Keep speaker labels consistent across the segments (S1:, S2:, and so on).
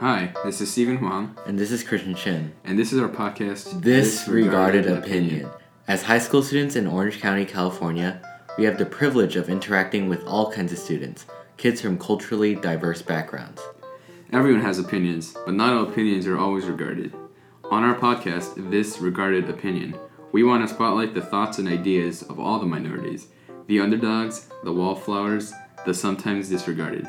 S1: Hi, this is Stephen Huang,
S2: And this is Christian Chen.
S1: and this is our podcast,
S2: Disregarded Regarded opinion. As high school students in Orange County, California, we have the privilege of interacting with all kinds of students, kids from culturally diverse backgrounds.
S1: Everyone has opinions, but not all opinions are always regarded. On our podcast, This Regarded Opinion, we want to spotlight the thoughts and ideas of all the minorities the underdogs, the wallflowers, the sometimes disregarded.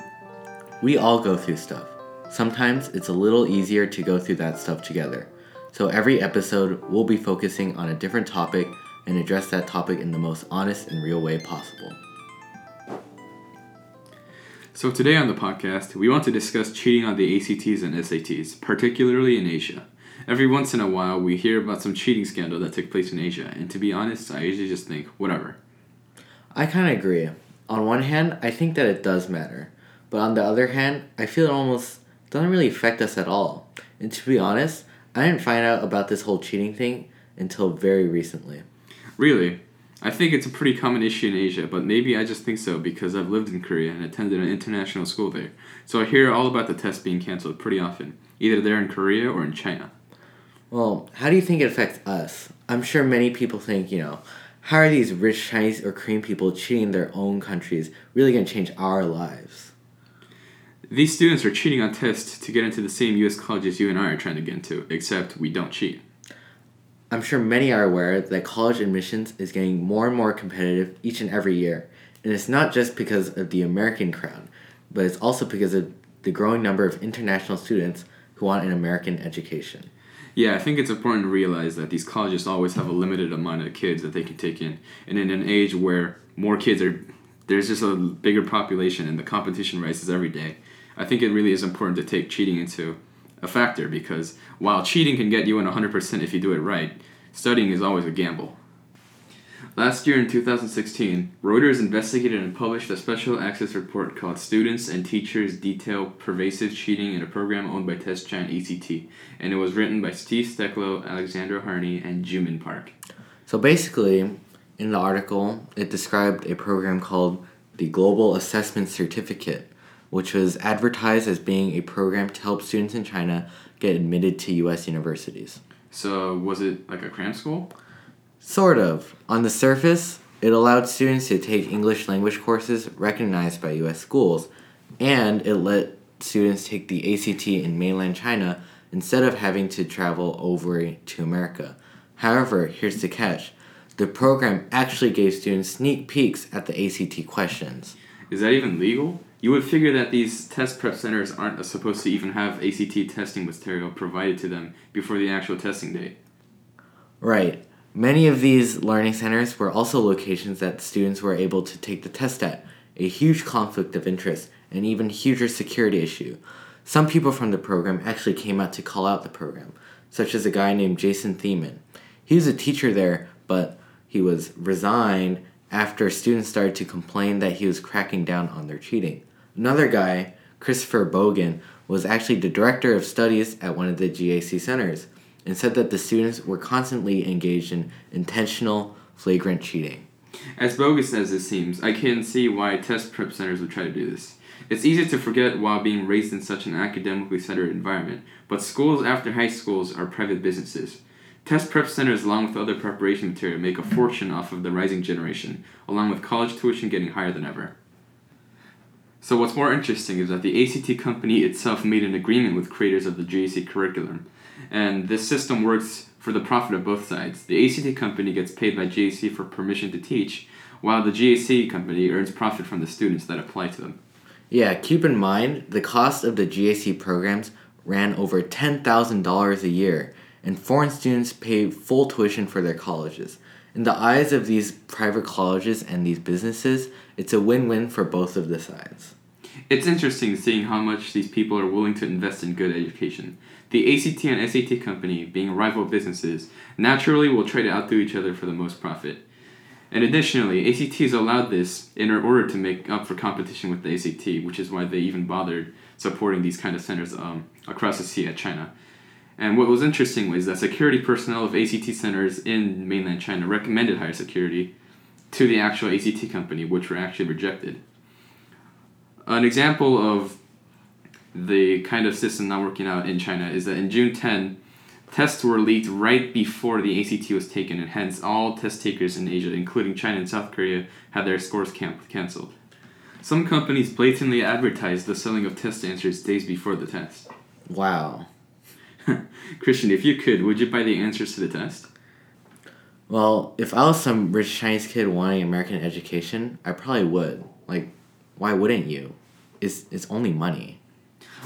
S2: We all go through stuff. Sometimes it's a little easier to go through that stuff together. So every episode, we'll be focusing on a different topic and address that topic in the most honest and real way possible.
S1: So, today on the podcast, we want to discuss cheating on the ACTs and SATs, particularly in Asia. Every once in a while, we hear about some cheating scandal that took place in Asia, and to be honest, I usually just think, whatever.
S2: I kind of agree. On one hand, I think that it does matter. But on the other hand, I feel it almost doesn't really affect us at all. And to be honest, I didn't find out about this whole cheating thing until very recently.
S1: Really? I think it's a pretty common issue in Asia, but maybe I just think so because I've lived in Korea and attended an international school there. So I hear all about the tests being canceled pretty often, either there in Korea or in China.
S2: Well, how do you think it affects us? I'm sure many people think, you know, how are these rich Chinese or Korean people cheating in their own countries really going to change our lives?
S1: These students are cheating on tests to get into the same US colleges you and I are trying to get into, except we don't cheat.
S2: I'm sure many are aware that college admissions is getting more and more competitive each and every year. And it's not just because of the American crowd, but it's also because of the growing number of international students who want an American education.
S1: Yeah, I think it's important to realize that these colleges always have a limited amount of kids that they can take in. And in an age where more kids are, there's just a bigger population and the competition rises every day, I think it really is important to take cheating into a factor because while cheating can get you in 100% if you do it right, studying is always a gamble. Last year in 2016, Reuters investigated and published a special access report called Students and Teachers Detail Pervasive Cheating in a Program Owned by Test Giant ACT, and it was written by Steve Stecklow, Alexandra Harney, and Jumin Park.
S2: So basically, in the article, it described a program called the Global Assessment Certificate, which was advertised as being a program to help students in China get admitted to US universities.
S1: So, was it like a cram school?
S2: Sort of. On the surface, it allowed students to take English language courses recognized by US schools, and it let students take the ACT in mainland China instead of having to travel over to America. However, here's the catch the program actually gave students sneak peeks at the ACT questions.
S1: Is that even legal? You would figure that these test prep centers aren't supposed to even have ACT testing material provided to them before the actual testing date.
S2: Right. Many of these learning centers were also locations that students were able to take the test at, a huge conflict of interest, and even huger security issue. Some people from the program actually came out to call out the program, such as a guy named Jason Thiemann. He was a teacher there, but he was resigned after students started to complain that he was cracking down on their cheating. Another guy, Christopher Bogan, was actually the director of studies at one of the GAC centers and said that the students were constantly engaged in intentional, flagrant cheating.
S1: As bogus as this seems, I can see why test prep centers would try to do this. It's easy to forget while being raised in such an academically centered environment, but schools after high schools are private businesses. Test prep centers, along with other preparation material, make a fortune off of the rising generation, along with college tuition getting higher than ever. So, what's more interesting is that the ACT company itself made an agreement with creators of the GAC curriculum, and this system works for the profit of both sides. The ACT company gets paid by GAC for permission to teach, while the GAC company earns profit from the students that apply to them.
S2: Yeah, keep in mind the cost of the GAC programs ran over $10,000 a year, and foreign students pay full tuition for their colleges. In the eyes of these private colleges and these businesses, it's a win win for both of the sides.
S1: It's interesting seeing how much these people are willing to invest in good education. The ACT and SAT company, being rival businesses, naturally will try to outdo each other for the most profit. And additionally, ACT has allowed this in order to make up for competition with the ACT, which is why they even bothered supporting these kind of centers um, across the sea at China. And what was interesting was that security personnel of ACT centers in mainland China recommended higher security to the actual ACT company, which were actually rejected. An example of the kind of system not working out in China is that in June 10, tests were leaked right before the ACT was taken, and hence all test takers in Asia, including China and South Korea, had their scores canceled. Some companies blatantly advertised the selling of test answers days before the test.
S2: Wow.
S1: Christian, if you could, would you buy the answers to the test?
S2: Well, if I was some rich Chinese kid wanting American education, I probably would. Like, why wouldn't you? It's, it's only money.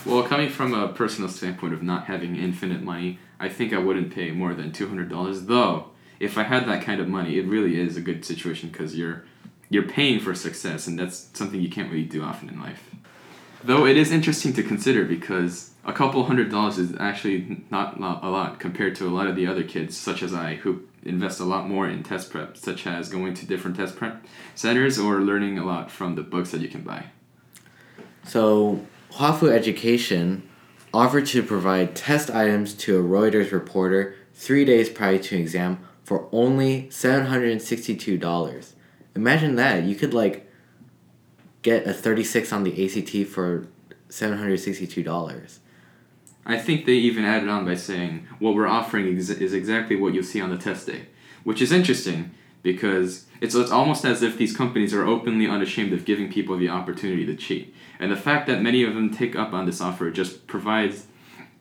S1: Well, coming from a personal standpoint of not having infinite money, I think I wouldn't pay more than two hundred dollars. Though, if I had that kind of money, it really is a good situation because you're you're paying for success, and that's something you can't really do often in life. Though it is interesting to consider because a couple hundred dollars is actually not a lot compared to a lot of the other kids, such as I, who invest a lot more in test prep, such as going to different test prep centers or learning a lot from the books that you can buy.
S2: So, Huafu Education offered to provide test items to a Reuters reporter three days prior to exam for only $762. Imagine that. You could, like, get a 36 on the ACT for $762.
S1: I think they even added on by saying what we're offering ex- is exactly what you'll see on the test day, which is interesting because it's, it's almost as if these companies are openly unashamed of giving people the opportunity to cheat. And the fact that many of them take up on this offer just provides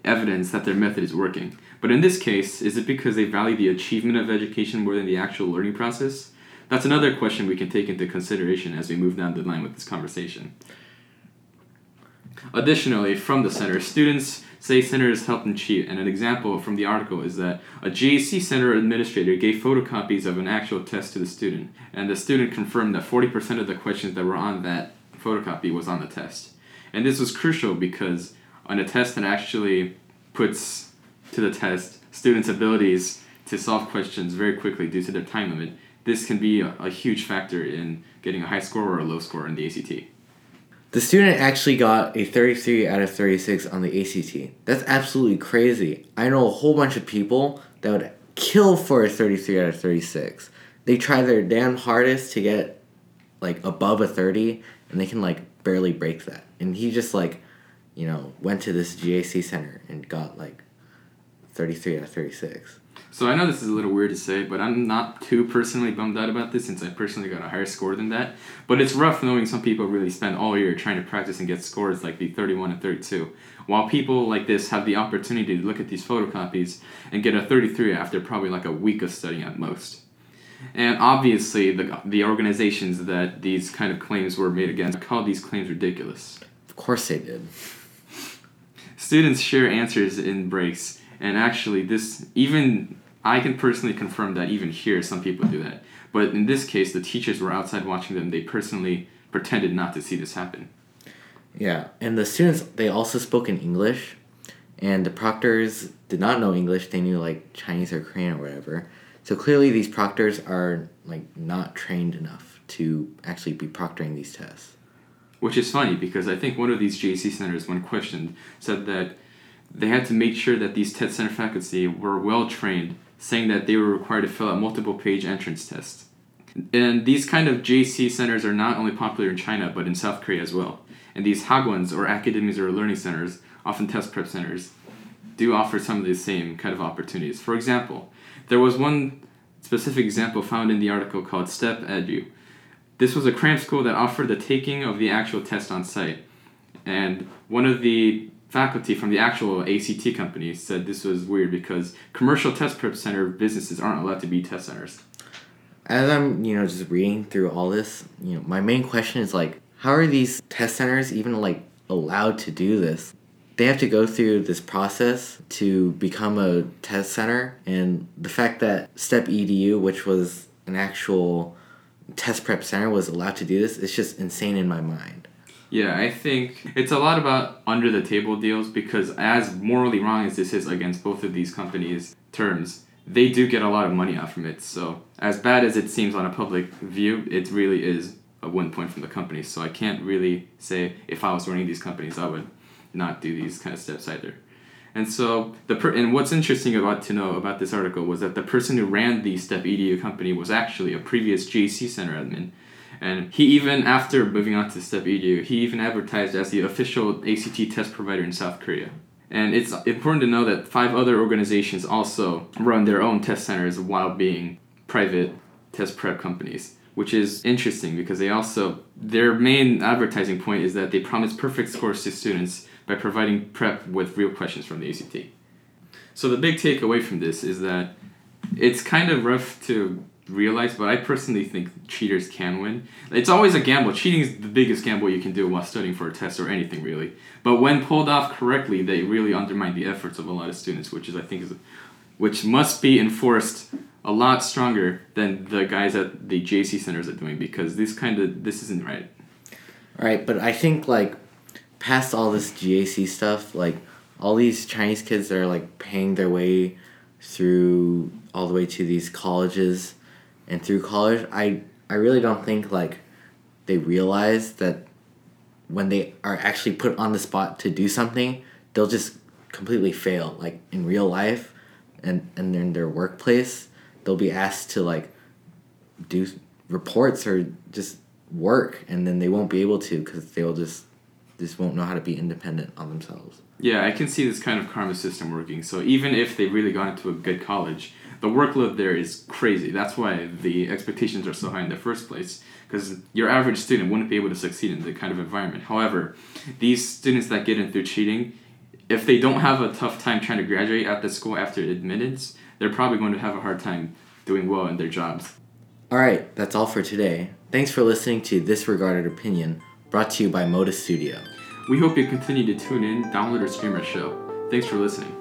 S1: evidence that their method is working. But in this case, is it because they value the achievement of education more than the actual learning process? That's another question we can take into consideration as we move down the line with this conversation. Additionally, from the center, students say centers help them cheat, and an example from the article is that a GAC center administrator gave photocopies of an actual test to the student, and the student confirmed that 40% of the questions that were on that photocopy was on the test. And this was crucial because on a test that actually puts to the test students' abilities to solve questions very quickly due to their time limit, this can be a, a huge factor in getting a high score or a low score in the ACT.
S2: The student actually got a 33 out of 36 on the ACT. That's absolutely crazy. I know a whole bunch of people that would kill for a 33 out of 36. They try their damn hardest to get like above a 30 and they can like barely break that. And he just like, you know, went to this GAC center and got like 33 out of 36.
S1: So I know this is a little weird to say, but I'm not too personally bummed out about this since I personally got a higher score than that. But it's rough knowing some people really spend all year trying to practice and get scores like the 31 and 32, while people like this have the opportunity to look at these photocopies and get a 33 after probably like a week of studying at most. And obviously, the, the organizations that these kind of claims were made against called these claims ridiculous.
S2: Of course they did.
S1: Students share answers in breaks, and actually, this even I can personally confirm that even here, some people do that. But in this case, the teachers were outside watching them. They personally pretended not to see this happen.
S2: Yeah, and the students they also spoke in English, and the proctors did not know English. They knew like Chinese or Korean or whatever. So clearly, these proctors are like not trained enough to actually be proctoring these tests.
S1: Which is funny because I think one of these JC centers, when questioned, said that they had to make sure that these test center faculty were well trained, saying that they were required to fill out multiple page entrance tests. And these kind of JC centers are not only popular in China but in South Korea as well. And these hagwons or academies or learning centers, often test prep centers, do offer some of the same kind of opportunities. For example, there was one specific example found in the article called Step Edu. This was a cram school that offered the taking of the actual test on site. And one of the faculty from the actual ACT company said this was weird because commercial test prep center businesses aren't allowed to be test centers.
S2: As I'm, you know, just reading through all this, you know, my main question is like, how are these test centers even like allowed to do this? They have to go through this process to become a test center, and the fact that Step Edu, which was an actual test prep center, was allowed to do this, it's just insane in my mind.
S1: Yeah, I think it's a lot about under the table deals because as morally wrong as this is against both of these companies' terms, they do get a lot of money out from it. So as bad as it seems on a public view, it really is a win point from the companies. So I can't really say if I was running these companies, I would not do these kind of steps either. And so the per- and what's interesting about to know about this article was that the person who ran the Step Edu company was actually a previous GAC Center admin, And he even, after moving on to Step Edu, he even advertised as the official ACT test provider in South Korea. And it's important to know that five other organizations also run their own test centers while being private test prep companies, which is interesting because they also, their main advertising point is that they promise perfect scores to students by providing prep with real questions from the ACT. So the big takeaway from this is that it's kind of rough to realize, but I personally think cheaters can win. It's always a gamble. Cheating is the biggest gamble you can do while studying for a test or anything really. But when pulled off correctly, they really undermine the efforts of a lot of students, which is I think is which must be enforced a lot stronger than the guys at the JC centers are doing because this kind of this isn't right.
S2: Right, but I think like past all this GAC stuff, like all these Chinese kids that are like paying their way through all the way to these colleges and through college, I I really don't think like they realize that when they are actually put on the spot to do something, they'll just completely fail. Like in real life and, and in their workplace, they'll be asked to like do reports or just work and then they won't be able to because they'll just just won't know how to be independent on themselves.
S1: Yeah, I can see this kind of karma system working. So even if they really got into a good college, the workload there is crazy. That's why the expectations are so high in the first place. Because your average student wouldn't be able to succeed in the kind of environment. However, these students that get in through cheating, if they don't have a tough time trying to graduate at the school after admittance, they're probably going to have a hard time doing well in their jobs.
S2: All right, that's all for today. Thanks for listening to This Regarded Opinion, brought to you by Modus Studio.
S1: We hope you continue to tune in, download, or stream our show. Thanks for listening.